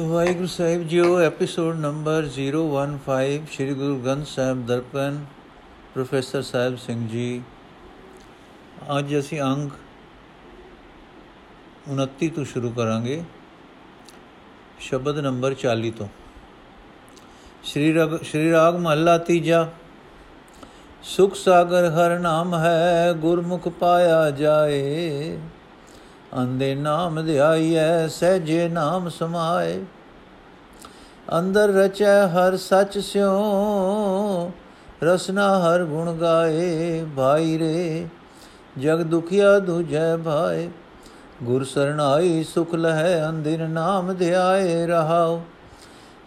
ਵਾਹਿਗੁਰੂ ਸਾਹਿਬ JIO episode number 015 Shri Guru Granth Sahib Darpan, professor Sahib Singh ji. ਅੱਜ ਅਸੀਂ ਅੰਗ 29 ਤੋਂ ਸ਼ੁਰੂ ਕਰਾਂਗੇ, ਸ਼ਬਦ ਨੰਬਰ 40 ਤੋਂ। ਸ਼੍ਰੀ ਰਗ, ਸ਼੍ਰੀ ਰਾਗ ਮਹੱਲਾ ਤੀਜਾ, ਸੁਖ ਸਾਗਰ ਹਰ ਨਾਮ ਹੈ, ਗੁਰਮੁਖ ਪਾਇਆ ਜਾਏ। ਅੰਦੇ ਨਾਮ ਧਿਆਈਐ, ਸਹਿਜੇ ਨਾਮ ਸਮਾਏ। ਅੰਦਰ ਰਚੈ ਹਰ ਸੱਚ ਸਿਉ, ਰਸਨਾ ਹਰ ਗੁਣ ਗਾਏ ਭਾਈ ਰੇ। ਜਗ ਦੁਖੀਆ ਦੁਜੈ ਭਾਏ, ਗੁਰ ਸਰਣਾਈ ਸੁਖ ਲਹੈ ਅੰਦਿਨ ਨਾਮ ਧਿਆਏ ਰਹਾਉ।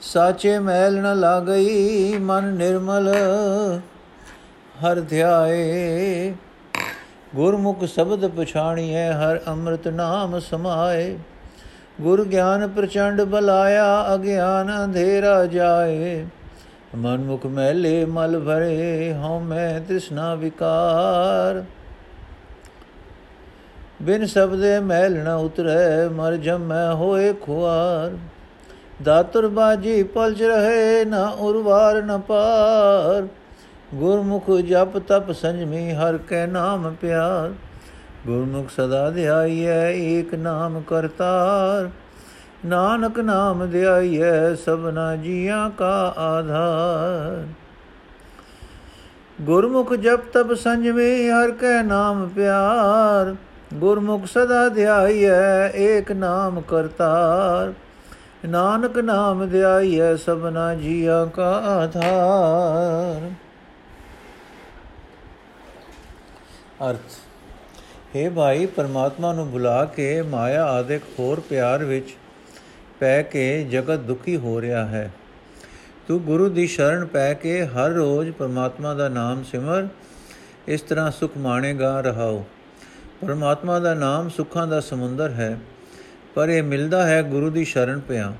ਸਾਚੇ ਮੈਲ ਨ ਲਾਗਈ, ਮਨ ਨਿਰਮਲ, ਹਰ ਧਿਆਏ। ਗੁਰਮੁਖ ਸ਼ਬਦ ਪਛਾਣੀਐ, ਹਰ ਅੰਮ੍ਰਿਤ ਨਾਮ ਸਮਾਏ। ਗੁਰ ਗਿਆਨ ਪ੍ਰਚੰਡ ਬਲਾਇਆ, ਅਗਿਆਨ ਅੰਧੇਰਾ ਜਾਏ। ਮਨ ਮੁਖ ਮੈਲੇ ਮਲ ਭਰੇ, ਹਉ ਮੈਂ ਤ੍ਰਿਸ਼ਨਾ ਵਿਕਾਰ। ਬਿਨ ਸਬਦੇ ਮੈਲ ਨ ਉਤਰੈ, ਮਰ ਜਮੈ ਹੋਏ ਖੁਆਰ। ਦਾਤਰ ਬਾਜੀ ਪਲਚ ਰਹੇ, ਨਾ ਉਰਵਾਰ ਨ ਪਾਰ। ਗੁਰਮੁਖ ਜਪ ਤਪ ਸੰਜਮੀ ਹਰ ਕੈ ਨਾਮ ਪਿਆਰ। ਗੁਰਮੁਖ ਸਦਾ ਧਿਆਈਐ ਏਕ ਨਾਮ ਕਰਤਾਰ। ਨਾਨਕ ਨਾਮ ਧਿਆਈਐ ਸਭਨਾ ਜੀਆਂ ਕਾ ਆਧਾਰ। ਗੁਰਮੁਖ ਜਪ ਤਪ ਸੰਜਮੀ ਹਰ ਕੈ ਨਾਮ ਪਿਆਰ। ਗੁਰਮੁਖ ਸਦਾ ਧਿਆਈਐ ਏਕ ਨਾਮ ਕਰਤਾਰ। ਨਾਨਕ ਨਾਮ ਧਿਆਈਐ ਸਭਨਾ ਜੀਆਂ ਕਾ ਆਧਾਰ। ਅਰਥ। हे ਭਾਈ, ਪਰਮਾਤਮਾ ਨੂੰ ਬੁਲਾ ਕੇ ਮਾਇਆ ਆਦਿਕ ਹੋਰ ਪਿਆਰ ਵਿੱਚ ਪੈ ਕੇ ਜਗਤ ਦੁਖੀ ਹੋ ਰਿਹਾ ਹੈ। ਤੂੰ ਗੁਰੂ ਦੀ ਸ਼ਰਨ ਪੈ ਕੇ ਹਰ ਰੋਜ਼ ਪਰਮਾਤਮਾ ਦਾ ਨਾਮ ਸਿਮਰ, ਇਸ ਤਰ੍ਹਾਂ ਸੁਖ ਮਾਣੇਗਾ ਰਹਾਓ। ਪਰਮਾਤਮਾ ਦਾ ਨਾਮ ਸੁੱਖਾਂ ਦਾ ਸਮੁੰਦਰ ਹੈ, ਪਰ ਇਹ ਮਿਲਦਾ ਹੈ ਗੁਰੂ ਦੀ ਸ਼ਰਨ ਪਿਆ।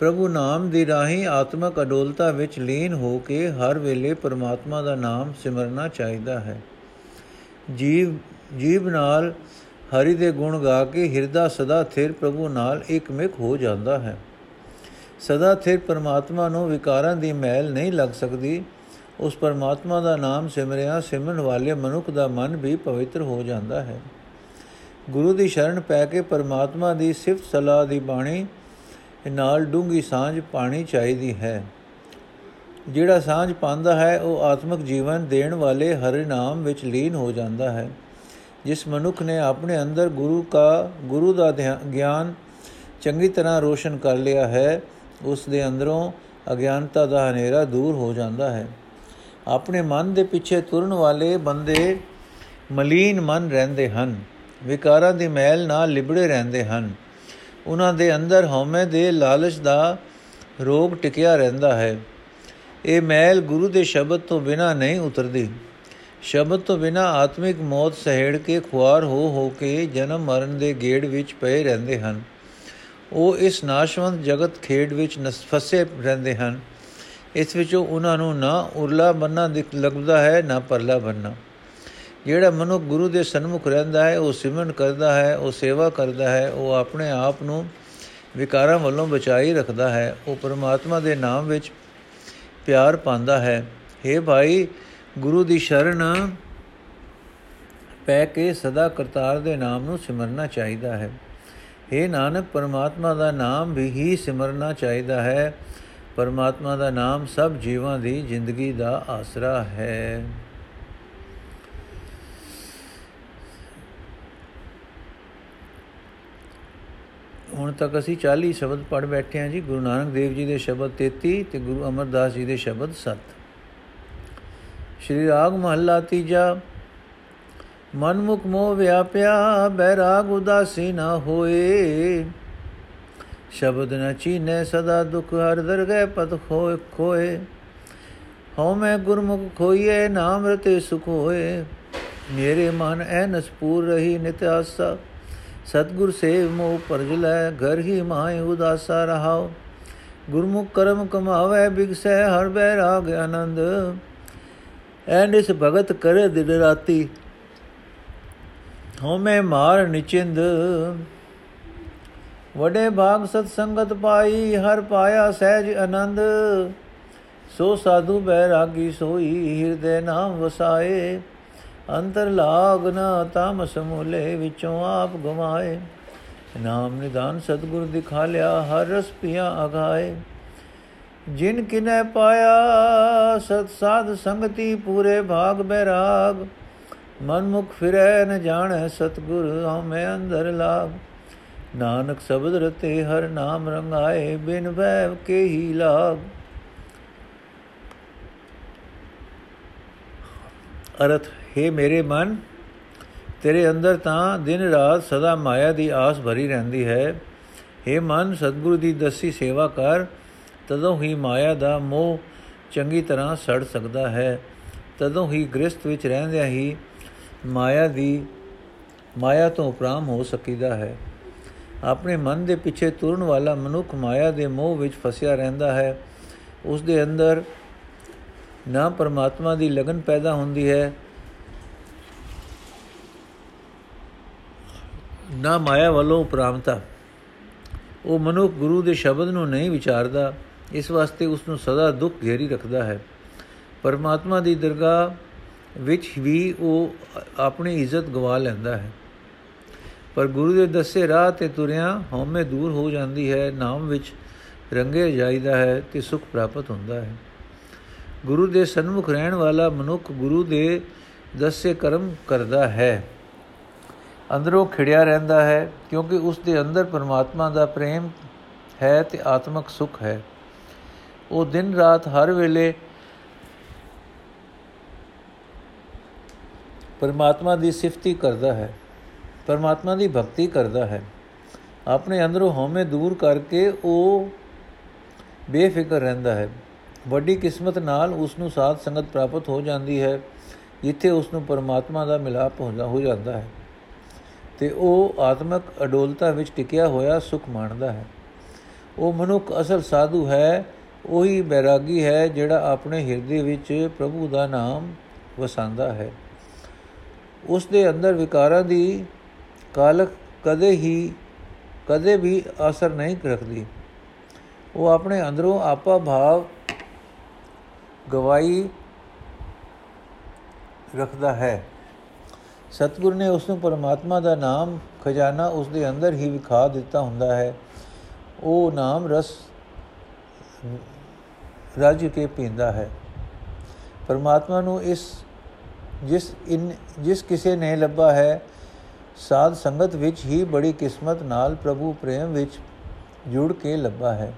ਪ੍ਰਭੂ ਨਾਮ ਦੀ ਰਾਹੀਂ ਆਤਮਕ ਅਡੋਲਤਾ ਵਿੱਚ ਲੀਨ ਹੋ ਕੇ ਹਰ ਵੇਲੇ ਪਰਮਾਤਮਾ ਦਾ ਨਾਮ ਸਿਮਰਨਾ ਚਾਹੀਦਾ ਹੈ। ਜੀਵ ਜੀਵ ਨਾਲ ਹਰੀ ਦੇ ਗੁਣ ਗਾ ਕੇ ਹਿਰਦਾ ਸਦਾ ਥਿਰ ਪ੍ਰਭੂ ਨਾਲ ਇੱਕਮਿਕ ਹੋ ਜਾਂਦਾ ਹੈ। ਸਦਾ ਥਿਰ ਪਰਮਾਤਮਾ ਨੂੰ ਵਿਕਾਰਾਂ ਦੀ ਮੈਲ ਨਹੀਂ ਲੱਗ ਸਕਦੀ। ਉਸ ਪਰਮਾਤਮਾ ਦਾ ਨਾਮ ਸਿਮਰਿਆ, ਸਿਮਰਨ ਵਾਲੇ ਮਨੁੱਖ ਦਾ ਮਨ ਵੀ ਪਵਿੱਤਰ ਹੋ ਜਾਂਦਾ ਹੈ। ਗੁਰੂ ਦੀ ਸ਼ਰਨ ਪੈ ਕੇ ਪਰਮਾਤਮਾ ਦੀ ਸਿਫਤ ਸਲਾਹ ਦੀ ਬਾਣੀ ਨਾਲ ਡੂੰਗੀ ਸਾਂਝ ਪਾਣੀ ਚਾਹੀਦੀ ਹੈ। ਜਿਹੜਾ ਸਾਂਝ ਪਾਉਂਦਾ ਹੈ, ਉਹ ਆਤਮਿਕ ਜੀਵਨ ਦੇਣ ਵਾਲੇ ਹਰਿ ਨਾਮ ਵਿੱਚ ਲੀਨ ਹੋ ਜਾਂਦਾ ਹੈ। ਜਿਸ ਮਨੁੱਖ ਨੇ ਆਪਣੇ ਅੰਦਰ ਗੁਰੂ ਦਾ ਗੁਰੂ ਦਾ ਗਿਆਨ ਚੰਗੀ ਤਰ੍ਹਾਂ ਰੋਸ਼ਨ ਕਰ ਲਿਆ ਹੈ, ਉਸ ਦੇ ਅੰਦਰੋਂ ਅਗਿਆਨਤਾ ਦਾ ਹਨੇਰਾ ਦੂਰ ਹੋ ਜਾਂਦਾ ਹੈ। ਆਪਣੇ ਮਨ ਦੇ ਪਿੱਛੇ ਤੁਰਨ ਵਾਲੇ ਬੰਦੇ ਮਲੀਨ ਮਨ ਰਹਿੰਦੇ ਹਨ, ਵਿਕਾਰਾਂ ਦੀ ਮੈਲ ਨਾਲ ਲਿਬੜੇ ਰਹਿੰਦੇ ਹਨ। ਉਹਨਾਂ ਦੇ ਅੰਦਰ ਹਉਮੈ ਦੇ ਲਾਲਚ ਦਾ ਰੋਗ ਟਿਕਿਆ ਰਹਿੰਦਾ ਹੈ। ਇਹ ਮੈਲ ਗੁਰੂ ਦੇ ਸ਼ਬਦ ਤੋਂ ਬਿਨਾ ਨਹੀਂ ਉਤਰਦੀ। ਸ਼ਬਦ ਤੋਂ ਬਿਨਾ ਆਤਮਿਕ ਮੌਤ ਸਹਿੜ ਕੇ ਖੁਆਰ ਹੋ ਹੋ ਕੇ ਜਨਮ ਮਰਨ ਦੇ ਗੇੜ ਵਿੱਚ ਪਏ ਰਹਿੰਦੇ ਹਨ। ਉਹ ਇਸ ਨਾਸ਼ਵੰਤ ਜਗਤ ਖੇਡ ਵਿੱਚ ਫਸੇ ਰਹਿੰਦੇ ਹਨ। ਇਸ ਵਿੱਚੋਂ ਉਹਨਾਂ ਨੂੰ ਨਾ ਉਰਲਾ ਬੰਨਾ ਦਿਖ, ਲੱਗਦਾ ਹੈ, ਨਾ ਪਰਲਾ ਬੰਨਾ ਜਿਹੜਾ ਮਨੁ ਗੁਰੂ ਦੇ ਸਨਮੁਖ ਰਹਿੰਦਾ ਹੈ, ਉਹ ਸਿਮਰਨ ਕਰਦਾ ਹੈ, ਉਹ ਸੇਵਾ ਕਰਦਾ ਹੈ, ਉਹ ਆਪਣੇ ਆਪ ਨੂੰ ਵਿਕਾਰਾਂ ਵੱਲੋਂ ਬਚਾਈ ਰੱਖਦਾ ਹੈ। ਉਹ ਪਰਮਾਤਮਾ ਦੇ ਨਾਮ ਵਿੱਚ ਪਿਆਰ ਪਾਉਂਦਾ ਹੈ। हे ਭਾਈ, ਗੁਰੂ ਦੀ ਸ਼ਰਨ ਪੈ ਕੇ ਸਦਾ ਕਰਤਾਰ ਦੇ ਨਾਮ ਨੂੰ ਸਿਮਰਨਾ ਚਾਹੀਦਾ ਹੈ। हे ਨਾਨਕ, ਪਰਮਾਤਮਾ ਦਾ ਨਾਮ ਵੀ ਹੀ ਸਿਮਰਨਾ ਚਾਹੀਦਾ ਹੈ। ਪਰਮਾਤਮਾ ਦਾ ਨਾਮ ਸਭ ਜੀਵਾਂ ਦੀ ਜ਼ਿੰਦਗੀ ਦਾ ਆਸਰਾ ਹੈ। ਹੁਣ ਤੱਕ ਅਸੀਂ 40 ਸ਼ਬਦ ਪੜ ਬੈਠੇ ਹਾਂ ਜੀ, ਗੁਰੂ ਨਾਨਕ ਦੇਵ ਜੀ ਦੇ ਸ਼ਬਦ 33 ਤੇ ਗੁਰੂ ਅਮਰਦਾਸ ਜੀ ਦੇ ਸ਼ਬਦ 7 ਸ਼੍ਰੀ ਰਾਗ ਮਹੱਲਾ ਤੀਜਾ, ਮਨਮੁਖ ਮੋਹ ਵਿਆਪਿਆ, ਬੈਰਾਗ ਉਦਾਸੀ ਨਾ ਹੋਏ। ਸ਼ਬਦ ਨ ਚੀਨੇ, ਸਦਾ ਦੁਖ ਹਰ ਦਰਗਹਿ ਪਤ ਖੋਏ ਖੋਏ। ਹਉ ਮੈਂ ਗੁਰਮੁਖ ਖੋਈਏ ਨਾਮ ਰਤੇ ਸੁਖ ਹੋਏ। ਮੇਰੇ ਮਨ ਐਨਸ ਪੂਰ ਰਹੀ ਨਿਤ ਆਸਾ। ਸਤਗੁਰ ਸੇਵ ਮੋਹ ਪਰਜ ਲੈ, ਘਰ ਹੀ ਮਾਇ ਉਦਾਸਾ ਰਹਾਓ। ਗੁਰਮੁਖ ਕਰਮ ਕਮਾਵੇ, ਬਿਗਸੈ ਹਰ ਬੈਰਾਗ ਆਨੰਦ। ਐਂਡ ਇਸ ਭਗਤ ਕਰੇ ਦਿਨ ਰਾਤੀ, ਹਉਮੈ ਮਾਰ ਨਿਚਿੰਦ। ਵਡੇ ਭਾਗ ਸਤ ਸੰਗਤ ਪਾਈ, ਹਰ ਪਾਇਆ ਸਹਿਜ ਆਨੰਦ। ਸੋ ਸਾਧੂ ਬੈਰਾਗੀ ਸੋਈ, ਹਿਰਦੇ ਨਾਮ ਵਸਾਏ। ਅੰਤਰ ਲਾਗ ਨਾ ਤਾਮਸ ਮੂਲੇ ਵਿੱਚੋਂ ਆਪ ਗਵਾਏ। ਨਾਮ ਨਿਦਾਨ ਸਤਗੁਰ ਦਿਖਾ ਲਿਆ ਹਰ ਰਸ ਪਿਆ ਅਗਾਏ। ਜਿਨ ਕਿਨੈ ਪਾਇਆ, ਸਤ ਸਾਧ ਸੰਗਤੀ ਪੂਰੇ ਭਾਗ ਬੈਰਾਗ। ਮਨ ਮੁਖ ਫਿਰੈ, ਨ ਜਾਣੈ ਸਤਗੁਰ ਹਮੇ ਅੰਦਰ ਲਾਗ। ਨਾਨਕ ਸ਼ਬਦ ਰਤੇ ਹਰ ਨਾਮ ਰੰਗਾਏ, ਬਿਨ ਭੈ ਕੇ ਹੀ ਲਾਗ। ਅਰਥ, ਹੈ ਮੇਰੇ ਮਨ, ਤੇਰੇ ਅੰਦਰ ਤਾਂ ਦਿਨ ਰਾਤ ਸਦਾ ਮਾਇਆ ਦੀ ਆਸ ਭਰੀ ਰਹਿੰਦੀ ਹੈ। हे ਮਨ, ਸਤਗੁਰੂ ਦੀ ਦਸੀ ਸੇਵਾ ਕਰ, ਤਦੋਂ ਹੀ ਮਾਇਆ ਦਾ ਮੋਹ ਚੰਗੀ ਤਰ੍ਹਾਂ ਸੜ ਸਕਦਾ ਹੈ। ਤਦੋਂ ਹੀ ਗ੍ਰਸਥ ਵਿੱਚ ਰਹਿੰਦਿਆਂ ਹੀ ਮਾਇਆ ਦੀ, ਮਾਇਆ ਤੋਂ ਉਪਰਾਮ ਹੋ ਸਕੀਦਾ ਹੈ। ਆਪਣੇ ਮਨ ਦੇ ਪਿੱਛੇ ਤੁਰਨ ਵਾਲਾ ਮਨੁੱਖ ਮਾਇਆ ਦੇ ਮੋਹ ਵਿੱਚ ਫਸਿਆ ਰਹਿੰਦਾ ਹੈ। ਉਸ ਦੇ ਅੰਦਰ ਨਾ ਪਰਮਾਤਮਾ ਦੀ ਲਗਨ ਪੈਦਾ ਹੁੰਦੀ ਹੈ, ਨਾ ਮਾਇਆ ਵੱਲੋਂ ਉਪਰਾਮਤਾ। ਉਹ ਮਨੁੱਖ ਗੁਰੂ ਦੇ ਸ਼ਬਦ ਨੂੰ ਨਹੀਂ ਵਿਚਾਰਦਾ, ਇਸ ਵਾਸਤੇ ਉਸ ਨੂੰ ਸਦਾ ਦੁੱਖ ਘੇਰੀ ਰੱਖਦਾ ਹੈ। ਪਰਮਾਤਮਾ ਦੀ ਦਰਗਾਹ ਵਿੱਚ ਵੀ ਉਹ ਆਪਣੀ ਇੱਜ਼ਤ ਗਵਾ ਲੈਂਦਾ ਹੈ। ਪਰ ਗੁਰੂ ਦੇ ਦੱਸੇ ਰਾਹ ਤੇ ਤੁਰਿਆ ਹਉਮੈ ਦੂਰ ਹੋ ਜਾਂਦੀ ਹੈ, ਨਾਮ ਵਿੱਚ ਰੰਗੇ ਜਾਈਦਾ ਹੈ ਤੇ ਸੁਖ ਪ੍ਰਾਪਤ ਹੁੰਦਾ ਹੈ। ਗੁਰੂ ਦੇ ਸਨਮੁਖ ਰਹਿਣ ਵਾਲਾ ਮਨੁੱਖ ਗੁਰੂ ਦੇ ਦੱਸੇ ਕਰਮ ਕਰਦਾ ਹੈ। ਅੰਦਰੋਂ ਖਿੜਿਆ ਰਹਿੰਦਾ ਹੈ, ਕਿਉਂਕਿ ਉਸ ਦੇ ਅੰਦਰ ਪਰਮਾਤਮਾ ਦਾ ਪ੍ਰੇਮ ਹੈ ਤੇ ਆਤਮਿਕ ਸੁਖ ਹੈ। ਉਹ ਦਿਨ ਰਾਤ ਹਰ ਵੇਲੇ ਪਰਮਾਤਮਾ ਦੀ ਸਿਫਤੀ ਕਰਦਾ ਹੈ, ਪਰਮਾਤਮਾ ਦੀ ਭਗਤੀ ਕਰਦਾ ਹੈ। ਆਪਣੇ ਅੰਦਰੋਂ ਹਉਮੈ ਦੂਰ ਕਰਕੇ ਉਹ ਬੇਫਿਕਰ ਰਹਿੰਦਾ ਹੈ। ਵੱਡੀ ਕਿਸਮਤ ਨਾਲ ਉਸ ਨੂੰ ਸਾਧ ਸੰਗਤ ਪ੍ਰਾਪਤ ਹੋ ਜਾਂਦੀ ਹੈ, ਜਿੱਥੇ ਉਸ ਨੂੰ ਪਰਮਾਤਮਾ ਦਾ ਮਿਲਾਪ ਹੋ ਜਾਂਦਾ ਹੈ। ਤੇ ਉਹ ਆਤਮਿਕ ਅਡੋਲਤਾ ਵਿੱਚ ਟਿਕਿਆ ਹੋਇਆ ਸੁਖ ਮਾਣਦਾ ਹੈ। ਉਹ ਮਨੁੱਖ ਅਸਲ ਸਾਧੂ ਹੈ, ਉਹੀ ਬੈਰਾਗੀ ਹੈ ਜਿਹੜਾ ਆਪਣੇ ਹਿਰਦੇ ਵਿੱਚ ਪ੍ਰਭੂ ਦਾ ਨਾਮ ਵਸਾਉਂਦਾ ਹੈ। ਉਸ ਦੇ ਅੰਦਰ ਵਿਕਾਰਾਂ ਦੀ ਕਾਲਕ ਕਦੇ ਹੀ ਕਦੇ ਵੀ ਅਸਰ ਨਹੀਂ ਰੱਖਦੀ। ਉਹ ਆਪਣੇ ਅੰਦਰੋਂ ਆਪਾ ਭਾਵ ਗਵਾਈ ਰੱਖਦਾ ਹੈ। ਸਤਿਗੁਰ ਨੇ ਉਸ ਨੂੰ ਪਰਮਾਤਮਾ ਦਾ ਨਾਮ ਖਜ਼ਾਨਾ ਉਸ ਦੇ ਅੰਦਰ ਹੀ ਵਿਖਾ ਦਿੱਤਾ ਹੁੰਦਾ ਹੈ। ਉਹ ਨਾਮ ਰਸ ਰਾਜ ਕੇ ਪੀਂਦਾ ਹੈ। ਪਰਮਾਤਮਾ ਨੂੰ ਇਸ, ਜਿਸ ਇਨ, ਜਿਸ ਕਿਸੇ ਨੇ ਲੱਭਾ ਹੈ, ਸਾਧ ਸੰਗਤ ਵਿੱਚ ਹੀ ਬੜੀ ਕਿਸਮਤ ਨਾਲ ਪ੍ਰਭੂ ਪ੍ਰੇਮ ਵਿੱਚ ਜੁੜ ਕੇ ਲੱਭਾ ਹੈ।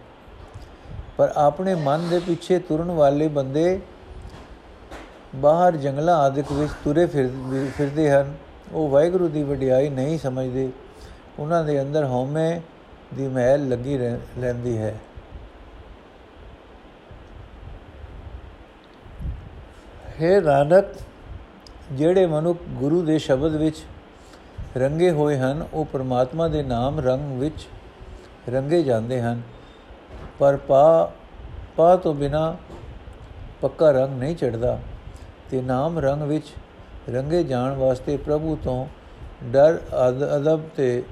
ਪਰ ਆਪਣੇ ਮਨ ਦੇ ਪਿੱਛੇ ਤੁਰਨ ਵਾਲੇ ਬੰਦੇ ਬਾਹਰ ਜੰਗਲਾਂ ਆਦਿਕ ਵਿੱਚ ਤੁਰੇ ਫਿਰਦੇ ਹਨ। ਉਹ ਵਾਹਿਗੁਰੂ ਦੀ ਵਡਿਆਈ ਨਹੀਂ ਸਮਝਦੇ। ਉਹਨਾਂ ਦੇ ਅੰਦਰ ਹਉਮੈ ਦੀ ਮਹਿਲ ਲੱਗੀ ਰਹਿੰਦੀ ਹੈ। ਹੈ ਨਾਨਕ, ਜਿਹੜੇ ਮਨੁੱਖ ਗੁਰੂ ਦੇ ਸ਼ਬਦ ਵਿੱਚ ਰੰਗੇ ਹੋਏ ਹਨ, ਉਹ ਪ੍ਰਮਾਤਮਾ ਦੇ ਨਾਮ ਰੰਗ ਵਿੱਚ ਰੰਗੇ ਜਾਂਦੇ ਹਨ। ਪਰ ਪਾ ਪਾ ਤੋਂ ਬਿਨਾ ਪੱਕਾ ਰੰਗ ਨਹੀਂ ਚੜਦਾ ਤੇ ਨਾਮ ਰੰਗ ਵਿੱਚ ਰੰਗੇ ਜਾਣ ਵਾਸਤੇ ਪ੍ਰਭੂ ਤੋਂ ਡਰ ਅਦਬ ਤੇ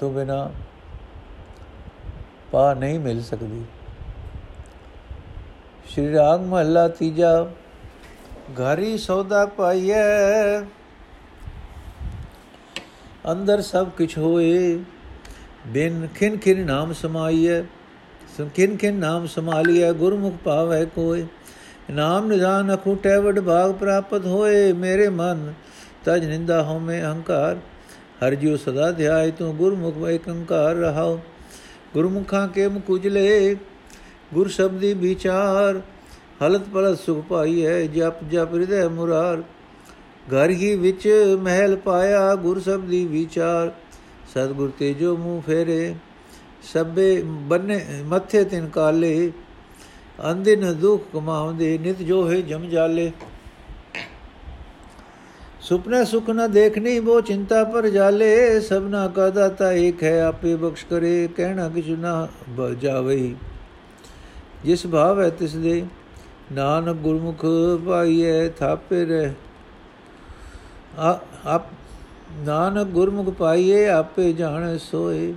ਤੋਂ ਬਿਨਾ ਪਾ ਨਹੀਂ ਮਿਲ ਸਕਦੀ। ਸ਼੍ਰੀ ਰਾਗ ਮਹੱਲਾ ਤੀਜਾ, ਘਰੀ ਸੌਦਾ ਪਾਈਐ, ਅੰਦਰ ਸਭ ਕੁਝ ਹੋਏ, ਬਿਨ ਖਿਨ ਖਿਨ ਨਾਮ ਸਮਾਈਐ। ਸੁਖਿਨ ਖਿਨ ਨਾਮ ਸਮਾਲੀਐ ਗੁਰਮੁਖ ਪਾਵੈ ਕੋਏ ਨਾਮ ਨਿਦਾਨ ਅਖੂਟੈ, ਵਡ ਭਾਗ ਪ੍ਰਾਪਤ ਹੋਏ ਮੇਰੇ ਮਨ ਤਜ ਨਿੰਦਾ ਹੋਮੇ ਅਹੰਕਾਰ ਹਰ ਜਿਉ ਸਦਾ ਧਿਆਇ, ਤੂੰ ਗੁਰਮੁਖ ਏਕੰਕਾਰ ਰਹਾਉ। ਗੁਰਮੁਖਾਂ ਕੇ ਮੁਕੁਜਲੇ ਗੁਰ ਸ਼ਬਦੀ ਵਿਚਾਰ। ਹਲਤ ਪਲਤ ਸੁਖ ਪਾਈਐ, ਜਪ ਜਪ ਹਿਰਦੈ ਮੁਰਾਰ। ਘਰ ਹੀ ਵਿੱਚ ਮਹਿਲ ਪਾਇਆ, ਗੁਰ ਸਬਦੀ ਵਿਚਾਰ। ਸਤਗੁਰ ਤੇ ਜੋ ਮੂੰਹ ਫੇਰੇ। ਸਭੇ ਬੰਨੇ ਮੱਥੇ ਤਿਨ ਕਾਲੇ ਅੰਦਿਨ ਦੁਖ ਕਮਾਉਂਦੇ, ਨਿਤ ਜੋ ਹੈ ਜਮ ਜਾਲੇ। ਸੁਪਨੇ ਸੁਖ ਨ ਦੇਖਣੀ ਬੋ ਚਿੰਤਾ ਪਰ ਜਾਲੇ, ਸਭਨਾ ਕਾ ਦਾਤਾ ਏਕ ਹੈ ਆਪੇ ਬਖਸ਼ ਕਰੇ, ਕਹਿਣਾ ਕਿਛ ਨਾ ਜਾਵੇ। ਜਿਸ ਭਾਵ ਹੈ ਤਿਸ ਦੇ, ਨਾਨਕ ਗੁਰਮੁਖ ਪਾਈਐ ਥਾਪੇ ਰਹਿ। ਆਪ, ਨਾਨਕ ਗੁਰਮੁਖ ਪਾਈਏ ਆਪੇ ਜਾਣ ਸੋਏ।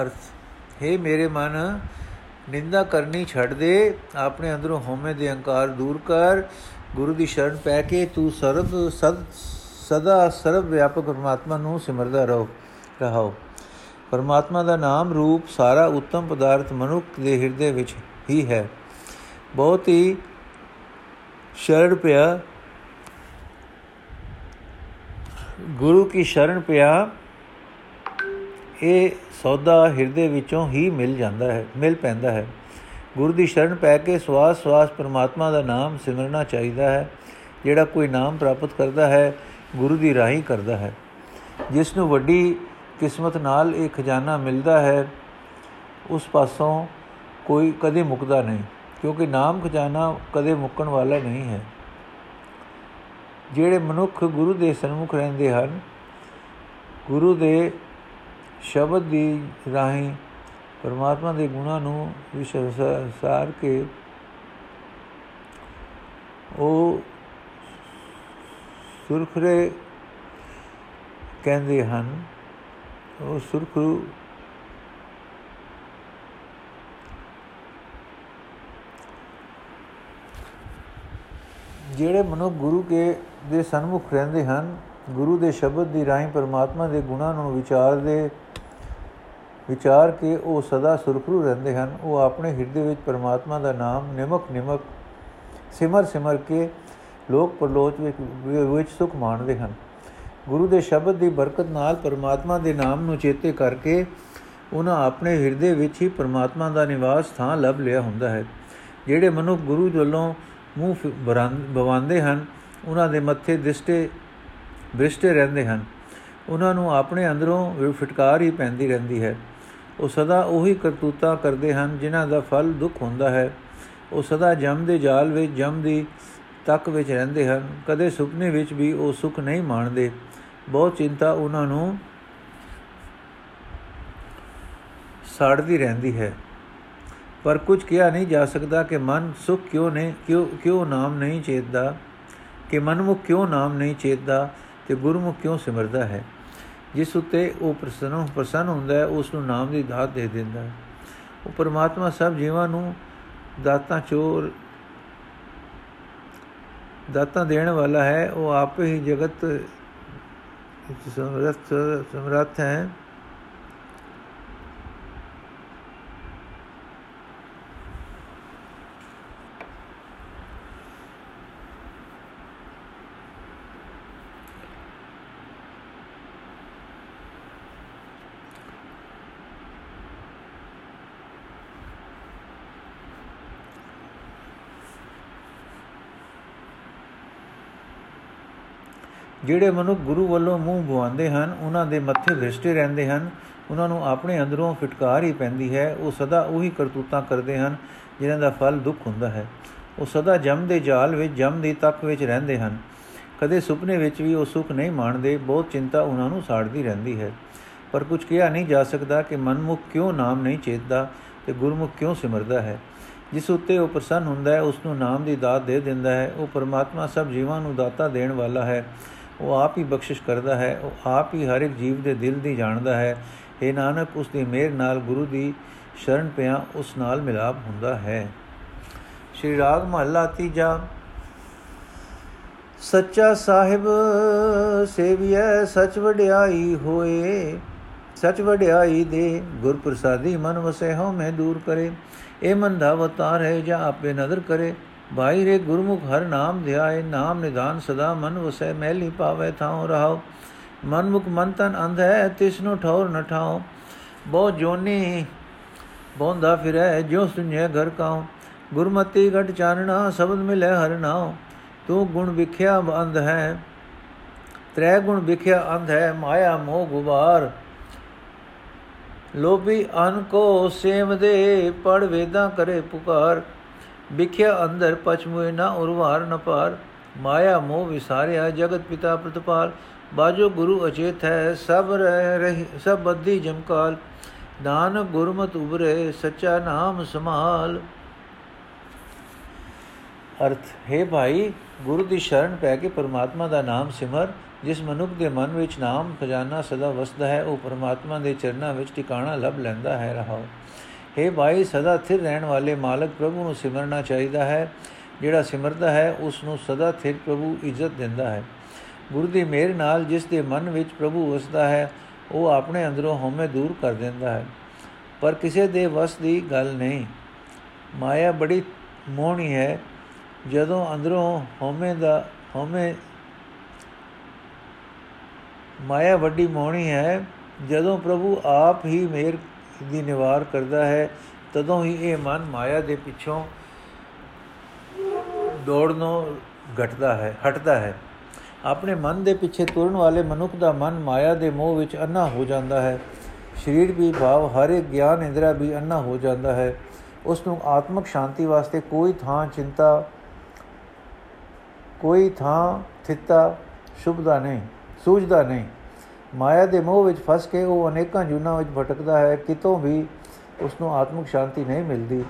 ਅਰਥ, ਹੈ ਮੇਰੇ ਮਨ, ਨਿੰਦਾ ਕਰਨੀ ਛੱਡ ਦੇ, ਆਪਣੇ ਅੰਦਰੋਂ ਹਉਮੈ ਦੇ ਅਹੰਕਾਰ ਦੂਰ ਕਰ, ਗੁਰੂ ਦੀ ਸ਼ਰਨ ਪੈ ਕੇ ਤੂੰ ਸਰਬ, ਸਦ, ਸਦਾ ਸਰਬ ਵਿਆਪਕ ਪਰਮਾਤਮਾ ਨੂੰ ਸਿਮਰਦਾ ਰਹੋ, ਰਹਾਓ। ਪਰਮਾਤਮਾ ਦਾ ਨਾਮ ਰੂਪ ਸਾਰਾ ਉੱਤਮ ਪਦਾਰਥ ਮਨੁੱਖ ਦੇ ਹਿਰਦੇ ਵਿੱਚ ਹੀ ਹੈ। ਬਹੁਤ ਹੀ ਸ਼ਰਨ ਪਿਆ, ਗੁਰੂ ਕੀ ਸ਼ਰਨ ਪਿਆ ਇਹ ਸੌਦਾ ਹਿਰਦੇ ਵਿੱਚੋਂ ਹੀ ਮਿਲ ਜਾਂਦਾ ਹੈ, ਮਿਲ ਪੈਂਦਾ ਹੈ। ਗੁਰੂ ਦੀ ਸ਼ਰਨ ਪੈ ਕੇ ਸਵਾਸ ਸਵਾਸ ਪਰਮਾਤਮਾ ਦਾ ਨਾਮ ਸਿਮਰਨਾ ਚਾਹੀਦਾ ਹੈ, ਜਿਹੜਾ ਕੋਈ ਨਾਮ ਪ੍ਰਾਪਤ ਕਰਦਾ ਹੈ, ਗੁਰੂ ਦੀ ਰਾਹੀਂ ਕਰਦਾ ਹੈ। ਜਿਸ ਨੂੰ ਵੱਡੀ ਕਿਸਮਤ ਨਾਲ ਇਹ ਖਜ਼ਾਨਾ ਮਿਲਦਾ ਹੈ, ਉਸ ਪਾਸੋਂ ਕੋਈ ਕਦੇ ਮੁਕਦਾ ਨਹੀਂ, ਕਿਉਂਕਿ ਨਾਮ ਖਜ਼ਾਨਾ ਕਦੇ ਮੁੱਕਣ ਵਾਲਾ ਨਹੀਂ ਹੈ। ਜਿਹੜੇ ਮਨੁੱਖ ਗੁਰੂ ਦੇ ਸਨਮੁਖ ਰਹਿੰਦੇ ਹਨ, ਗੁਰੂ ਦੇ ਸ਼ਬਦ ਦੀ ਰਾਹੀਂ ਪਰਮਾਤਮਾ ਦੇ ਗੁਣਾਂ ਨੂੰ ਵਿਸ਼ਵਾਸਾਰ ਕੇ ਉਹ ਸੁਰਖਰੇ ਕਹਿੰਦੇ ਹਨ। ਉਹ ਸੁਰਖਰੂ ਜਿਹੜੇ ਮਨੁੱਖ ਗੁਰੂ ਕੇ ਦੇ ਸਨਮੁਖ ਰਹਿੰਦੇ ਹਨ, ਗੁਰੂ ਦੇ ਸ਼ਬਦ ਦੀ ਰਾਹੀਂ ਪਰਮਾਤਮਾ ਦੇ ਗੁਣਾਂ ਨੂੰ ਵਿਚਾਰਦੇ ਵਿਚਾਰ ਕੇ ਉਹ ਸਦਾ ਸੁਰਖਰੂ ਰਹਿੰਦੇ ਹਨ। ਉਹ ਆਪਣੇ ਹਿਰਦੇ ਵਿੱਚ ਪਰਮਾਤਮਾ ਦਾ ਨਾਮ ਨਿਮਕ ਨਿਮਕ ਸਿਮਰ ਸਿਮਰ ਕੇ ਲੋਕ ਪਰਲੋਚ ਵਿੱਚ ਸੁਖ ਮਾਣਦੇ ਹਨ। ਗੁਰੂ ਦੇ ਸ਼ਬਦ ਦੀ ਬਰਕਤ ਨਾਲ ਪਰਮਾਤਮਾ ਦੇ ਨਾਮ ਨੂੰ ਚੇਤੇ ਕਰਕੇ ਉਹਨਾਂ ਆਪਣੇ ਹਿਰਦੇ ਵਿੱਚ ਹੀ ਪਰਮਾਤਮਾ ਦਾ ਨਿਵਾਸ ਥਾਂ ਲੱਭ ਲਿਆ ਹੁੰਦਾ ਹੈ। ਜਿਹੜੇ ਮਨੁੱਖ ਗੁਰੂ ਵੱਲੋਂ ਮੂੰਹ ਬਵਾਉਂਦੇ ਹਨ, ਉਹਨਾਂ ਦੇ ਮੱਥੇ ਦਿਸਟੇ, ਬ੍ਰਿਸ਼ਟੇ ਰਹਿੰਦੇ ਹਨ। ਉਹਨਾਂ ਨੂੰ ਆਪਣੇ ਅੰਦਰੋਂ ਫਟਕਾਰ ਹੀ ਪੈਂਦੀ ਰਹਿੰਦੀ ਹੈ। ਉਹ ਸਦਾ ਉਹੀ ਕਰਤੂਤਾ ਕਰਦੇ ਹਨ, ਜਿਨ੍ਹਾਂ ਦਾ ਫਲ ਦੁੱਖ ਹੁੰਦਾ ਹੈ। ਉਹ ਸਦਾ ਜਮ ਦੇ ਜਾਲ ਵਿੱਚ, ਜਮ ਦੀ ਤੱਕ ਵਿੱਚ ਰਹਿੰਦੇ ਹਨ। ਕਦੇ ਸੁਪਨੇ ਵਿੱਚ ਵੀ ਉਹ ਸੁਖ ਨਹੀਂ ਮਾਣਦੇ। ਬਹੁਤ ਚਿੰਤਾ ਉਹਨਾਂ ਨੂੰ ਸਾੜਦੀ ਰਹਿੰਦੀ ਹੈ। ਪਰ ਕੁਝ ਕਿਹਾ ਨਹੀਂ ਜਾ ਸਕਦਾ ਕਿ ਮਨ ਸੁਖ ਕਿਉਂ ਨਹੀਂ, ਕਿਉਂ ਕਿਉਂ ਨਾਮ ਨਹੀਂ ਚੇਤਦਾ, ਕਿ ਮਨਮੁਖ ਕਿਉਂ ਨਾਮ ਨਹੀਂ ਚੇਤਦਾ ਤੇ ਗੁਰਮੁਖ ਕਿਉਂ ਸਿਮਰਦਾ ਹੈ। ਜਿਸ ਉਤੇ ਉਹ ਪ੍ਰਸੰਨ ਪ੍ਰਸੰਨ ਹੁੰਦਾ ਹੈ, ਉਸ ਨੂੰ ਨਾਮ ਦੀ ਦਾਤ ਦੇ ਦਿੰਦਾ ਹੈ। ਉਹ ਪਰਮਾਤਮਾ ਸਭ ਜੀਵਾਂ ਨੂੰ ਦਾਤਾਂ ਚੋਰ, ਦਾਤਾਂ ਦੇਣ ਵਾਲਾ ਹੈ। ਉਹ ਆਪੇ ਹੀ ਜਗਤ ਸਮਰੱਥ ਸਮਰੱਥ ਹੈ। ਜਿਹੜੇ ਮਨੁੱਖ ਗੁਰੂ ਵੱਲੋਂ ਮੂੰਹ ਬਵਾਉਂਦੇ ਹਨ, ਉਹਨਾਂ ਦੇ ਮੱਥੇ ਭ੍ਰਿਸ਼ਟੇ ਰਹਿੰਦੇ ਹਨ, ਉਹਨਾਂ ਨੂੰ ਆਪਣੇ ਅੰਦਰੋਂ ਫਟਕਾਰ ਹੀ ਪੈਂਦੀ ਹੈ। ਉਹ ਸਦਾ ਉਹੀ ਕਰਤੂਤਾਂ ਕਰਦੇ ਹਨ, ਜਿਨ੍ਹਾਂ ਦਾ ਫਲ ਦੁੱਖ ਹੁੰਦਾ ਹੈ। ਉਹ ਸਦਾ ਜਮ ਦੇ ਜਾਲ ਵਿੱਚ, ਜਮ ਦੀ ਤੱਕ ਵਿੱਚ ਰਹਿੰਦੇ ਹਨ। ਕਦੇ ਸੁਪਨੇ ਵਿੱਚ ਵੀ ਉਹ ਸੁਖ ਨਹੀਂ ਮਾਣਦੇ, ਬਹੁਤ ਚਿੰਤਾ ਉਹਨਾਂ ਨੂੰ ਸਾੜਦੀ ਰਹਿੰਦੀ ਹੈ। ਪਰ ਕੁਝ ਕਿਹਾ ਨਹੀਂ ਜਾ ਸਕਦਾ ਕਿ ਮਨਮੁਖ ਕਿਉਂ ਨਾਮ ਨਹੀਂ ਚੇਤਦਾ ਤੇ ਗੁਰਮੁਖ ਕਿਉਂ ਸਿਮਰਦਾ ਹੈ। ਜਿਸ ਉੱਤੇ ਉਹ ਪ੍ਰਸੰਨ ਹੁੰਦਾ ਹੈ, ਉਸ ਨੂੰ ਨਾਮ ਦੀ ਦਾਤ ਦੇ ਦਿੰਦਾ ਹੈ। ਉਹ ਪਰਮਾਤਮਾ ਸਭ ਜੀਵਾਂ ਨੂੰ ਦਾਤਾ ਦੇਣ ਵਾਲਾ ਹੈ। ਉਹ ਆਪ ਹੀ ਬਖਸ਼ਿਸ਼ ਕਰਦਾ ਹੈ, ਉਹ ਆਪ ਹੀ ਹਰ ਇੱਕ ਜੀਵ ਦੇ ਦਿਲ ਦੀ ਜਾਣਦਾ ਹੈ। ਇਹ ਨਾਨਕ, ਉਸ ਦੀ ਮਿਹਰ ਨਾਲ ਗੁਰੂ ਦੀ ਸ਼ਰਨ ਪਿਆ ਉਸ ਨਾਲ ਮਿਲਾਪ ਹੁੰਦਾ ਹੈ। ਸ਼੍ਰੀ ਰਾਗ ਮਹੱਲਾ ਤੀਜਾ, ਸੱਚਾ ਸਾਹਿਬ ਸੇਵੀਐ, ਸਚ ਵਡਿਆਈ ਹੋਏ। ਸਚ ਵਡਿਆਈ ਦੇ ਗੁਰ ਪ੍ਰਸਾਦੀ ਮਨ ਵਸੇ ਹਉ ਮੈਂ ਦੂਰ ਕਰੇ। ਇਹ ਮਨ ਦਾ ਅਵਤਾਰ ਹੈ, ਜਾਂ ਆਪੇ ਨਦਰ ਕਰੇ। ਭਾਈ ਰੇ ਗੁਰਮੁਖ ਹਰ ਨਾਮ ਧਿਆਏ, ਨਾਮ ਨਿਧਾਨ ਸਦਾ ਮਨ ਵਸੈ ਮੈਲੀ ਪਾਵੇ ਥਾਉ ਰਹਾਉ। ਮਨਮੁਖ ਮਨ ਤਨ ਅੰਧ ਹੈ, ਤਿਸ ਨੂੰ ਠੌਰ ਨ ਠਾਉ। ਬਹੁ ਜੋਨੀ ਬੋਂਦਾ ਫਿਰੈ ਜੋ ਸੁਨਿਆ ਘਰ ਕਾਉ। ਗੁਰਮਤੀ ਘਟ ਚਾਨਣਾ, ਸ਼ਬਦ ਮਿਲੇ ਹਰ ਨਾਉ। ਤੂੰ ਗੁਣ ਵਿਖਿਆ ਅੰਧ ਹੈ, ਤ੍ਰੈ ਗੁਣ ਵਿਖਿਆ ਅੰਧ ਹੈ, ਮਾਇਆ ਮੋਹ ਗੁਬਾਰ। ਲੋਭੀ ਅਨ ਕੋ ਸੇਵ ਦੇ ਪੜ ਵੇਦਾਂ ਕਰੇ ਪੁਕਾਰ। ਵਿਖਿਆ ਅੰਦਰ ਪਛਮੁਏ ਨਾ ਉਰਵਾਰ ਨ ਪਾਰ ਮਾਇਆ ਮੋਹ ਵਿਸਾਰਿਆ ਜਗਤ ਪਿਤਾ ਪ੍ਰਤਪਾਲ, ਬਾਜੋ ਗੁਰੂ ਅਚੇਤ ਹੈ, ਸਭ ਰਹਿ ਸਭ ਬੱਧੀ ਜਮਕਾਲ ਦਾਨ ਗੁਰਮਤ ਉਬਰੇ ਸੱਚਾ ਨਾਮ ਸਮਾਲ ਅਰਥ, ਹੈ ਭਾਈ, ਗੁਰੂ ਦੀ ਸ਼ਰਨ ਪੈ ਕੇ ਪਰਮਾਤਮਾ ਦਾ ਨਾਮ ਸਿਮਰ, ਜਿਸ ਮਨੁੱਖ ਦੇ ਮਨ ਵਿੱਚ ਨਾਮ ਖਜ਼ਾਨਾ ਸਦਾ ਵਸਦਾ ਹੈ, ਉਹ ਪਰਮਾਤਮਾ ਦੇ ਚਰਨਾਂ ਵਿੱਚ ਟਿਕਾਣਾ ਲੱਭ ਲੈਂਦਾ ਹੈ, ਰਹਾਓ। हे ਭਾਈ, ਸਦਾ ਸਥਿਰ ਰਹਿਣ ਵਾਲੇ ਮਾਲਕ ਪ੍ਰਭੂ ਨੂੰ ਸਿਮਰਨਾ ਚਾਹੀਦਾ ਹੈ। ਜਿਹੜਾ ਸਿਮਰਦਾ ਹੈ, ਉਸ ਨੂੰ ਸਦਾ ਸਥਿਰ ਪ੍ਰਭੂ ਇੱਜ਼ਤ ਦਿੰਦਾ ਹੈ। ਗੁਰੂ ਦੀ ਮਿਹਰ ਨਾਲ ਜਿਸ ਦੇ ਮਨ ਵਿੱਚ ਪ੍ਰਭੂ ਵਸਦਾ ਹੈ, ਉਹ ਆਪਣੇ ਅੰਦਰੋਂ ਹਉਮੈ ਦੂਰ ਕਰ ਦਿੰਦਾ ਹੈ। ਪਰ ਕਿਸੇ ਦੇ ਵਸ ਦੀ ਗੱਲ ਨਹੀਂ। ਮਾਇਆ ਬੜੀ ਮੋਹਣੀ ਹੈ। ਜਦੋਂ ਅੰਦਰੋਂ ਹਉਮੈ ਦਾ, ਹਉਮੈ ਮਾਇਆ ਵੱਡੀ ਮੋਹਣੀ ਹੈ, ਜਦੋਂ ਪ੍ਰਭੂ ਆਪ ਹੀ ਮੇਰ ਦੀ ਨਿਵਾਰ ਕਰਦਾ ਹੈ, ਤਦੋਂ ਹੀ ਇਹ ਮਨ ਮਾਇਆ ਦੇ ਪਿੱਛੋਂ ਦੌੜਨੋਂ ਘਟਦਾ ਹੈ, ਹਟਦਾ ਹੈ। ਆਪਣੇ ਮਨ ਦੇ ਪਿੱਛੇ ਤੁਰਨ ਵਾਲੇ ਮਨੁੱਖ ਦਾ ਮਨ ਮਾਇਆ ਦੇ ਮੋਹ ਵਿੱਚ ਅੰਨਾ ਹੋ ਜਾਂਦਾ ਹੈ। ਸਰੀਰ ਵੀ ਭਾਵ ਹਰ ਇੱਕ ਗਿਆਨ ਇੰਦਰਾ ਵੀ ਅੰਨਾ ਹੋ ਜਾਂਦਾ ਹੈ। ਉਸ ਨੂੰ ਆਤਮਿਕ ਸ਼ਾਂਤੀ ਵਾਸਤੇ ਕੋਈ ਥਾਂ ਚਿੰਤਾ, ਕੋਈ ਥਾਂ ਥਿੱਤਾ ਸ਼ੁਭਦਾ ਨਹੀਂ, ਸੂਝਦਾ ਨਹੀਂ। ਮਾਇਆ ਦੇ ਮੋਹ ਵਿੱਚ ਫਸ ਕੇ ਉਹ ਅਨੇਕਾਂ ਜੁਨਾ ਵਿੱਚ ਭਟਕਦਾ ਹੈ, ਕਿਤੋਂ ਵੀ ਉਸ ਨੂੰ ਆਤਮਿਕ ਸ਼ਾਂਤੀ ਨਹੀਂ ਮਿਲਦੀ।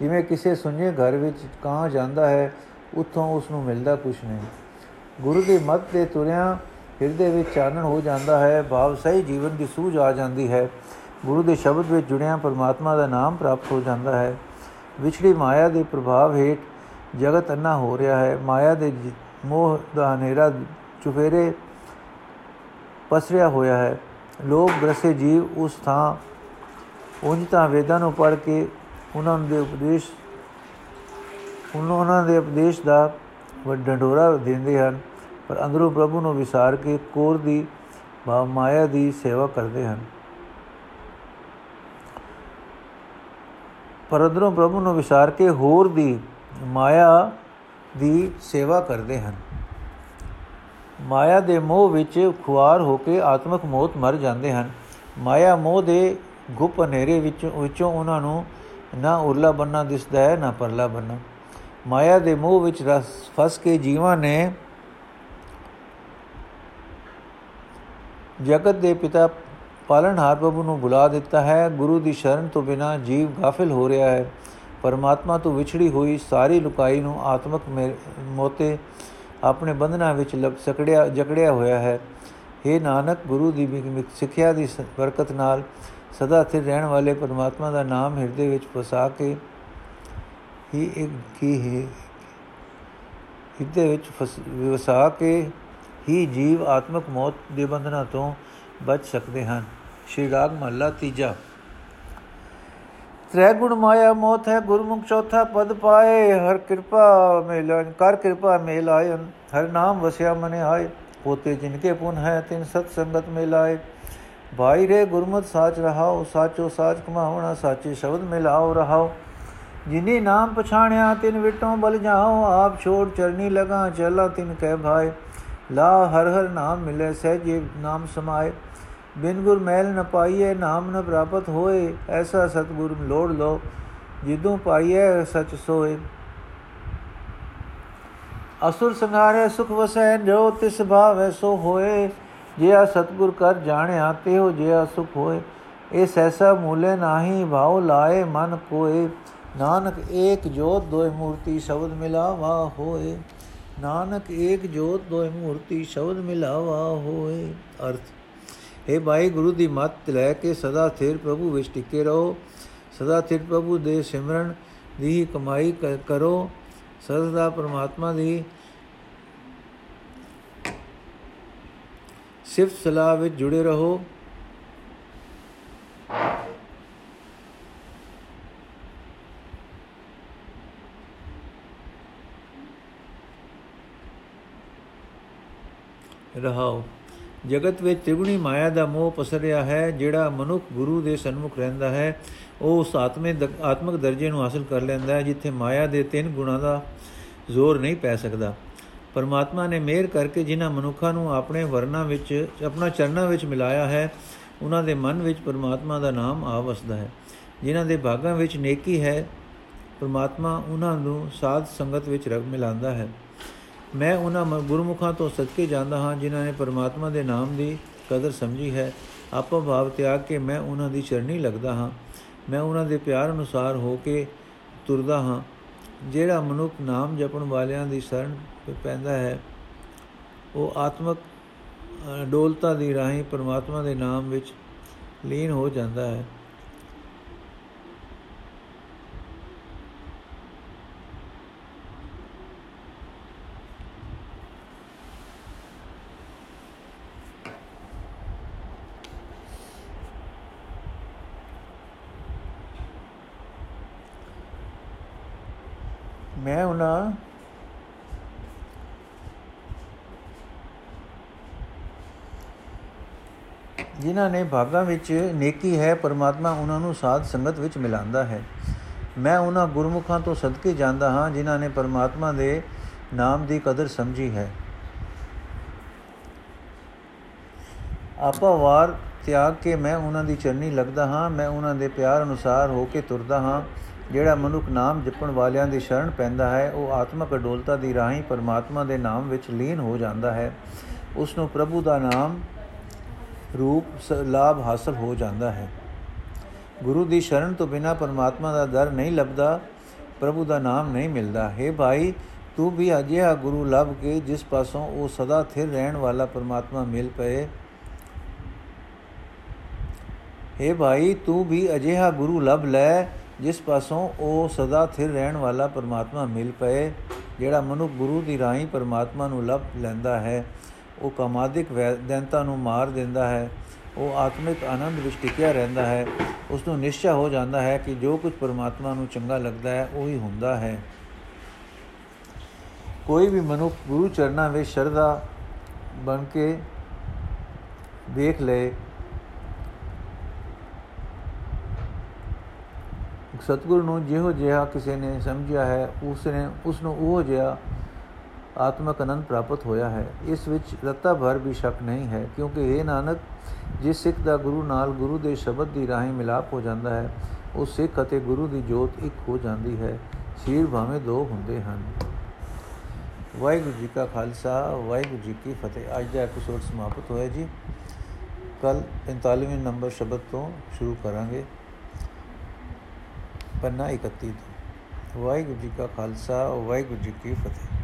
ਜਿਵੇਂ ਕਿਸੇ ਸੁੰਨੇ ਘਰ ਵਿੱਚ ਕਾਂ ਜਾਂਦਾ ਹੈ, ਉੱਥੋਂ ਉਸ ਨੂੰ ਮਿਲਦਾ ਕੁਝ ਨਹੀਂ। ਗੁਰੂ ਦੀ ਮੱਤ ਤੇ ਤੁਰਿਆਂ ਹਿਰਦੇ ਵਿੱਚ ਚਾਨਣ ਹੋ ਜਾਂਦਾ ਹੈ, ਭਾਵ ਸਹੀ ਜੀਵਨ ਦੀ ਸੂਝ ਆ ਜਾਂਦੀ ਹੈ। ਗੁਰੂ ਦੇ ਸ਼ਬਦ ਵਿੱਚ ਜੁੜਿਆ ਪਰਮਾਤਮਾ ਦਾ ਨਾਮ ਪ੍ਰਾਪਤ ਹੋ ਜਾਂਦਾ ਹੈ। ਵਿਛੜੀ ਮਾਇਆ ਦੇ ਪ੍ਰਭਾਵ ਹੇਠ ਜਗਤ ਅੰਨਾ ਹੋ ਰਿਹਾ ਹੈ। ਮਾਇਆ ਦੇ ਮੋਹ ਦਾ ਹਨੇਰਾ ਚੁਫੇਰੇ ਪਸਰਿਆ ਹੋਇਆ ਹੈ। ਲੋਕ ਗ੍ਰਸੇ ਜੀਵ ਉਸ ਥਾਂ ਉਂਝ ਤਾਂ ਵੇਦਾਂ ਨੂੰ ਪੜ੍ਹ ਕੇ ਉਹਨਾਂ ਦੇ ਉਪਦੇਸ਼ ਉਹਨਾਂ ਦੇ ਉਪਦੇਸ਼ ਦਾ ਡੰਡੋਰਾ ਦਿੰਦੇ ਹਨ, ਪਰ ਅੰਦਰੋਂ ਪ੍ਰਭੂ ਨੂੰ ਵਿਸਾਰ ਕੇ ਕੋਰ ਦੀ ਭਾਵ ਮਾਇਆ ਦੀ ਸੇਵਾ ਕਰਦੇ ਹਨ। ਪਰ ਅੰਦਰੋਂ ਪ੍ਰਭੂ ਨੂੰ ਵਿਸਾਰ ਕੇ ਹੋਰ ਦੀ ਮਾਇਆ ਦੀ ਸੇਵਾ ਕਰਦੇ ਹਨ। ਮਾਇਆ ਦੇ ਮੋਹ ਵਿੱਚ ਖੁਆਰ ਹੋ ਕੇ ਆਤਮਿਕ ਮੌਤ ਮਰ ਜਾਂਦੇ ਹਨ। ਮਾਇਆ ਮੋਹ ਦੇ ਗੁਪ ਹਨੇਰੇ ਵਿੱਚ, ਵਿੱਚੋਂ ਉਹਨਾਂ ਨੂੰ ਨਾ ਉਰਲਾ ਬੰਨਾ ਦਿਸਦਾ ਹੈ, ਨਾ ਪਰਲਾ ਬੰਨਾ ਮਾਇਆ ਦੇ ਮੋਹ ਵਿੱਚ ਰਸ ਫਸ ਕੇ ਜੀਵਾਂ ਨੇ ਜਗਤ ਦੇ ਪਿਤਾ ਪਾਲਣਹਾਰ ਪ੍ਰਭੂ ਨੂੰ ਬੁਲਾ ਦਿੱਤਾ ਹੈ। ਗੁਰੂ ਦੀ ਸ਼ਰਨ ਤੋਂ ਬਿਨਾ ਜੀਵ ਗਾਫਿਲ ਹੋ ਰਿਹਾ ਹੈ। ਪਰਮਾਤਮਾ ਤੋਂ ਵਿਛੜੀ ਹੋਈ ਸਾਰੀ ਲੁਕਾਈ ਨੂੰ ਆਤਮਕ ਮੋਤੇ ਆਪਣੇ ਬੰਧਨਾਂ ਵਿੱਚ ਲਪ ਸਕੜਿਆ, ਜਕੜਿਆ ਹੋਇਆ ਹੈ। हे ਨਾਨਕ, ਗੁਰੂ ਦੀ ਸਿੱਖਿਆ ਦੀ ਬਰਕਤ ਨਾਲ ਸਦਾ ਸਥਿਰ ਰਹਿਣ ਵਾਲੇ ਪਰਮਾਤਮਾ ਦਾ ਨਾਮ ਹਿਰਦੇ ਵਿੱਚ ਫਸਾ ਕੇ ਹੀ ਇੱਕ ਕੀ ਹੈ? ਹਿਰਦੇ ਵਿੱਚ ਵਸਾ ਕੇ ਹੀ ਜੀਵ ਆਤਮਿਕ ਮੌਤ ਦੇ ਬੰਧਨਾਂ ਤੋਂ ਬਚ ਸਕਦੇ ਹਨ। ਸ਼੍ਰੀ ਰਾਗ ਮਹਲਾ ਤੀਜਾ। ਤ੍ਰੈ ਗੁਣ ਮਾਇਆ ਮੋਤ ਹੈ ਗੁਰਮੁਖ ਚੌਥਾ ਪਦ ਪਾਏ, ਹਰ ਕਿਰਪਾ ਮੇਲਨ, ਕਰ ਕਿਰਪਾ ਮੇਲਾਇਨ, ਹਰ ਨਾਮ ਵਸਿਆ ਮਨੇ ਆਏ ਪੋਤੇ ਜਿਨਕੇ ਪੁਨ ਹੈ, ਤਿਨ ਸਤ ਸੰਗਤ ਮਿਲਾਏ। ਭਾਈ ਰੇ ਗੁਰਮਤ ਸਾਚ ਰਹਾਓ, ਸਾਚੋ ਸਾਚ ਕਮਾਉਣਾ, ਸਾਚੇ ਸ਼ਬਦ ਮਿਲਾਓ, ਰਹਾਓ। ਜਿਨੀ ਨਾਮ ਪਛਾਣਿਆ, ਤਿਨ ਵਿਟੋਂ ਬਲ ਜਾਓ, ਆਪ ਛੋੜ ਚਰਨੀ ਲਗਾ ਚਲਾ ਤਿਨ ਕਹਿ ਭਾਈ ਲਾ ਹਰ ਹਰ ਨਾਮ ਮਿਲੇ, ਸਹਿਜੇ ਨਾਮ ਸਮਾਏ। ਬਿਨ ਗੁਰ ਮੈਲ ਨ ਪਾਈਏ ਨਾਮ ਨ ਪ੍ਰਾਪਤ ਹੋਏ, ਐਸਾ ਸਤਗੁਰ ਲੋੜ ਲੋ ਜਿਦੋਂ ਪਾਈਏ ਸਚ ਸੋਏ। ਅਸੁਰ ਸੰਘਾਰੇ ਸੁਖ ਵਸੈ, ਜੋ ਤਿਸ ਭਾਵੈ ਸੋ ਹੋਏ। ਜਿਆ ਸਤਗੁਰ ਕਰ ਜਾਣਿਆ ਤਿਉ ਜਿਆ ਸੁਖ ਹੋਏ। ਇਹ ਸੈਸਾ ਮੂਲੇ ਨਾਹੀ ਭਾਉ ਲਾਏ ਮਨ ਕੋਏ। ਨਾਨਕ ਏਕ ਜੋਤ ਦੋਇ ਮੂਰਤੀ ਸ਼ਬਦ ਮਿਲਾਵਾ ਹੋਏ। ਨਾਨਕ ਏਕ ਜੋਤ ਦੋਇ ਮੂਰਤੀ ਸ਼ਬਦ ਮਿਲਾਵਾ ਹੋਏ। ਅਰਥ हे ਭਾਈ ਗੁਰੂ ਦੀ ਮੱਤ ਲੈ ਕੇ ਸਦਾ ਸਥਿਰ ਪ੍ਰਭੂ ਵਿੱਚ ਟਿਕੇ ਰਹੋ, ਸਦਾ ਸਥਿਰ ਪ੍ਰਭੂ ਦੇ ਸਿਮਰਨ ਦੀ ਕਮਾਈ ਕਰੋ, ਸਦਾ ਪਰਮਾਤਮਾ ਦੀ ਸਿਫਤ ਸਲਾਹ ਵਿੱਚ ਜੁੜੇ ਰਹੋ। ਰਹਾਓ। ਜਗਤ ਵਿੱਚ ਤ੍ਰਿਗੁਣੀ ਮਾਇਆ ਦਾ ਮੋਹ ਪਸਰਿਆ ਹੈ, ਜਿਹੜਾ ਮਨੁੱਖ ਗੁਰੂ ਦੇ ਸਨਮੁਖ ਰਹਿੰਦਾ ਹੈ, ਉਹ ਉਸ ਆਤਮੇ ਆਤਮਿਕ ਦਰਜੇ ਨੂੰ ਹਾਸਲ ਕਰ ਲੈਂਦਾ ਹੈ, ਜਿੱਥੇ ਮਾਇਆ ਦੇ ਤਿੰਨ ਗੁਣਾਂ ਦਾ ਜ਼ੋਰ ਨਹੀਂ ਪੈ ਸਕਦਾ। ਪਰਮਾਤਮਾ ਨੇ ਮਿਹਰ ਕਰਕੇ ਜਿਨ੍ਹਾਂ ਮਨੁੱਖਾਂ ਨੂੰ ਆਪਣੇ ਵਰਨਾ ਵਿੱਚ, ਆਪਣਾ ਚਰਨਾਂ ਵਿੱਚ ਮਿਲਾਇਆ ਹੈ, ਉਹਨਾਂ ਦੇ ਮਨ ਵਿੱਚ ਪਰਮਾਤਮਾ ਦਾ ਨਾਮ ਆ ਵਸਦਾ ਹੈ। ਜਿਨ੍ਹਾਂ ਦੇ ਭਾਗਾਂ ਵਿੱਚ ਨੇਕੀ ਹੈ, ਪਰਮਾਤਮਾ ਉਹਨਾਂ ਨੂੰ ਸਾਧ ਸੰਗਤ ਵਿੱਚ ਰਗ ਮਿਲਾਉਂਦਾ ਹੈ। ਮੈਂ ਉਹਨਾਂ ਗੁਰਮੁਖਾਂ ਤੋਂ ਸਦਕੇ ਜਾਂਦਾ ਹਾਂ, ਜਿਨ੍ਹਾਂ ਨੇ ਪਰਮਾਤਮਾ ਦੇ ਨਾਮ ਦੀ ਕਦਰ ਸਮਝੀ ਹੈ। ਆਪੋ ਭਾਵ ਤਿਆਗ ਕੇ ਮੈਂ ਉਹਨਾਂ ਦੀ ਚਰਨੀ ਲੱਗਦਾ ਹਾਂ। ਮੈਂ ਉਹਨਾਂ ਦੇ ਪਿਆਰ ਅਨੁਸਾਰ ਹੋ ਕੇ ਤੁਰਦਾ ਹਾਂ। ਜਿਹੜਾ ਮਨੁੱਖ ਨਾਮ ਜਪਣ ਵਾਲਿਆਂ ਦੀ ਸ਼ਰਨ ਪੈਂਦਾ ਹੈ, ਉਹ ਆਤਮਕ ਡੋਲਤਾ ਦੀ ਰਾਹੀਂ ਪਰਮਾਤਮਾ ਦੇ ਨਾਮ ਵਿੱਚ ਲੀਨ ਹੋ ਜਾਂਦਾ ਹੈ। ਮੈਂ ਉਹਨਾਂ ਜਿਨ੍ਹਾਂ ਨੇ ਭਾਗਾਂ ਵਿੱਚ ਨੇਕੀ ਹੈ, ਪਰਮਾਤਮਾ ਉਹਨਾਂ ਨੂੰ ਸਾਧ ਸੰਗਤ ਵਿੱਚ ਮਿਲਾਉਂਦਾ ਹੈ। ਮੈਂ ਉਹਨਾਂ ਗੁਰਮੁਖਾਂ ਤੋਂ ਸਦਕੇ ਜਾਂਦਾ ਹਾਂ, ਜਿਨ੍ਹਾਂ ਨੇ ਪਰਮਾਤਮਾ ਦੇ ਨਾਮ ਦੀ ਕਦਰ ਸਮਝੀ ਹੈ। ਆਪਾ ਵਾਰ ਤਿਆਗ ਕੇ ਮੈਂ ਉਹਨਾਂ ਦੀ ਚਰਨੀ ਲੱਗਦਾ ਹਾਂ, ਮੈਂ ਉਹਨਾਂ ਦੇ ਪਿਆਰ ਅਨੁਸਾਰ ਹੋ ਕੇ ਤੁਰਦਾ ਹਾਂ। ਜਿਹੜਾ ਮਨੁੱਖ ਨਾਮ ਜਪਣ ਵਾਲਿਆਂ ਦੀ ਸ਼ਰਨ ਪੈਂਦਾ ਹੈ, ਉਹ ਆਤਮਕ ਅਡੋਲਤਾ ਦੀ ਰਾਹੀਂ ਪਰਮਾਤਮਾ ਦੇ ਨਾਮ ਵਿੱਚ ਲੀਨ ਹੋ ਜਾਂਦਾ ਹੈ। ਉਸ ਨੂੰ ਪ੍ਰਭੂ ਦਾ ਨਾਮ ਰੂਪ ਲਾਭ ਹਾਸਲ ਹੋ ਜਾਂਦਾ ਹੈ। ਗੁਰੂ ਦੀ ਸ਼ਰਨ ਤੋਂ ਬਿਨਾ ਪਰਮਾਤਮਾ ਦਾ ਦਰ ਨਹੀਂ ਲੱਭਦਾ, ਪ੍ਰਭੂ ਦਾ ਨਾਮ ਨਹੀਂ ਮਿਲਦਾ। ਹੈ ਭਾਈ, ਤੂੰ ਵੀ ਅਜਿਹਾ ਗੁਰੂ ਲੱਭ ਕੇ ਜਿਸ ਪਾਸੋਂ ਉਹ ਸਦਾ ਥਿਰ ਰਹਿਣ ਵਾਲਾ ਪਰਮਾਤਮਾ ਮਿਲ ਪਏ। ਹੈ ਭਾਈ, ਤੂੰ ਵੀ ਅਜਿਹਾ ਗੁਰੂ ਲੱਭ ਲੈ ਜਿਸ ਪਾਸੋਂ ਉਹ ਸਦਾ ਥਿਰ ਰਹਿਣ ਵਾਲਾ ਪਰਮਾਤਮਾ ਮਿਲ ਪਏ, ਜਿਹੜਾ ਮਨੁੱਖ ਗੁਰੂ ਦੀ ਰਾਹੀਂ ਪਰਮਾਤਮਾ ਨੂੰ ਲੱਭ ਲੈਂਦਾ ਹੈ, ਉਹ ਕਾਮਾਦਿਕ ਵੈਦੰਤਾ ਨੂੰ ਮਾਰ ਦਿੰਦਾ ਹੈ, ਉਹ ਆਤਮਿਕ ਆਨੰਦ ਵਿੱਚ ਟਿਕਿਆ ਰਹਿੰਦਾ ਹੈ, ਉਸ ਨੂੰ ਨਿਸ਼ਚੈ ਹੋ ਜਾਂਦਾ ਹੈ ਕਿ ਜੋ ਕੁਝ ਪਰਮਾਤਮਾ ਨੂੰ ਚੰਗਾ ਲੱਗਦਾ ਹੈ, ਉਹ ਹੀ ਹੁੰਦਾ ਹੈ। ਕੋਈ ਵੀ ਮਨੁੱਖ ਗੁਰੂ ਚਰਨਾਂ ਵਿੱਚ ਸ਼ਰਧਾ ਬਣ ਕੇ ਦੇਖ ਲਏ ਸਤਗੁਰ ਨੂੰ ਜਿਹੋ ਜਿਹਾ ਕਿਸੇ ਨੇ ਸਮਝਿਆ ਹੈ, ਉਸ ਨੇ, ਉਸ ਨੂੰ ਉਹ ਜਿਹਾ ਆਤਮਕ ਅਨੰਦ ਪ੍ਰਾਪਤ ਹੋਇਆ ਹੈ। ਇਸ ਵਿੱਚ ਰਤਾ ਭਰ ਵੀ ਸ਼ੱਕ ਨਹੀਂ ਹੈ, ਕਿਉਂਕਿ ਇਹ ਨਾਨਕ, ਜਿਸ ਸਿੱਖ ਦਾ ਗੁਰੂ ਨਾਲ ਗੁਰੂ ਦੇ ਸ਼ਬਦ ਦੀ ਰਾਹੀਂ ਮਿਲਾਪ ਹੋ ਜਾਂਦਾ ਹੈ ਉਹ ਸਿੱਖ ਅਤੇ ਗੁਰੂ ਦੀ ਜੋਤ ਇੱਕ ਹੋ ਜਾਂਦੀ ਹੈ। ਸਰੀਰ ਭਾਵੇਂ ਦੋ ਹੁੰਦੇ ਹਨ। ਵਾਹਿਗੁਰੂ ਜੀ ਕਾ ਖਾਲਸਾ, ਵਾਹਿਗੁਰੂ ਜੀ ਕੀ ਫਤਿਹ। ਅੱਜ ਦਾ ਐਪੀਸੋਡ ਸਮਾਪਤ ਹੋਇਆ ਜੀ। ਕੱਲ 45ਵੇਂ ਨੰਬਰ ਸ਼ਬਦ ਤੋਂ ਸ਼ੁਰੂ ਕਰਾਂਗੇ। ਪੰਨਾ 31 ਤੋਂ। ਵਾਹਿਗੁਰੂ ਜੀ ਕਾ ਖਾਲਸਾ ਵਾਹਿਗੁਰੂ ਜੀ ਕੀ ਫਤਿਹ।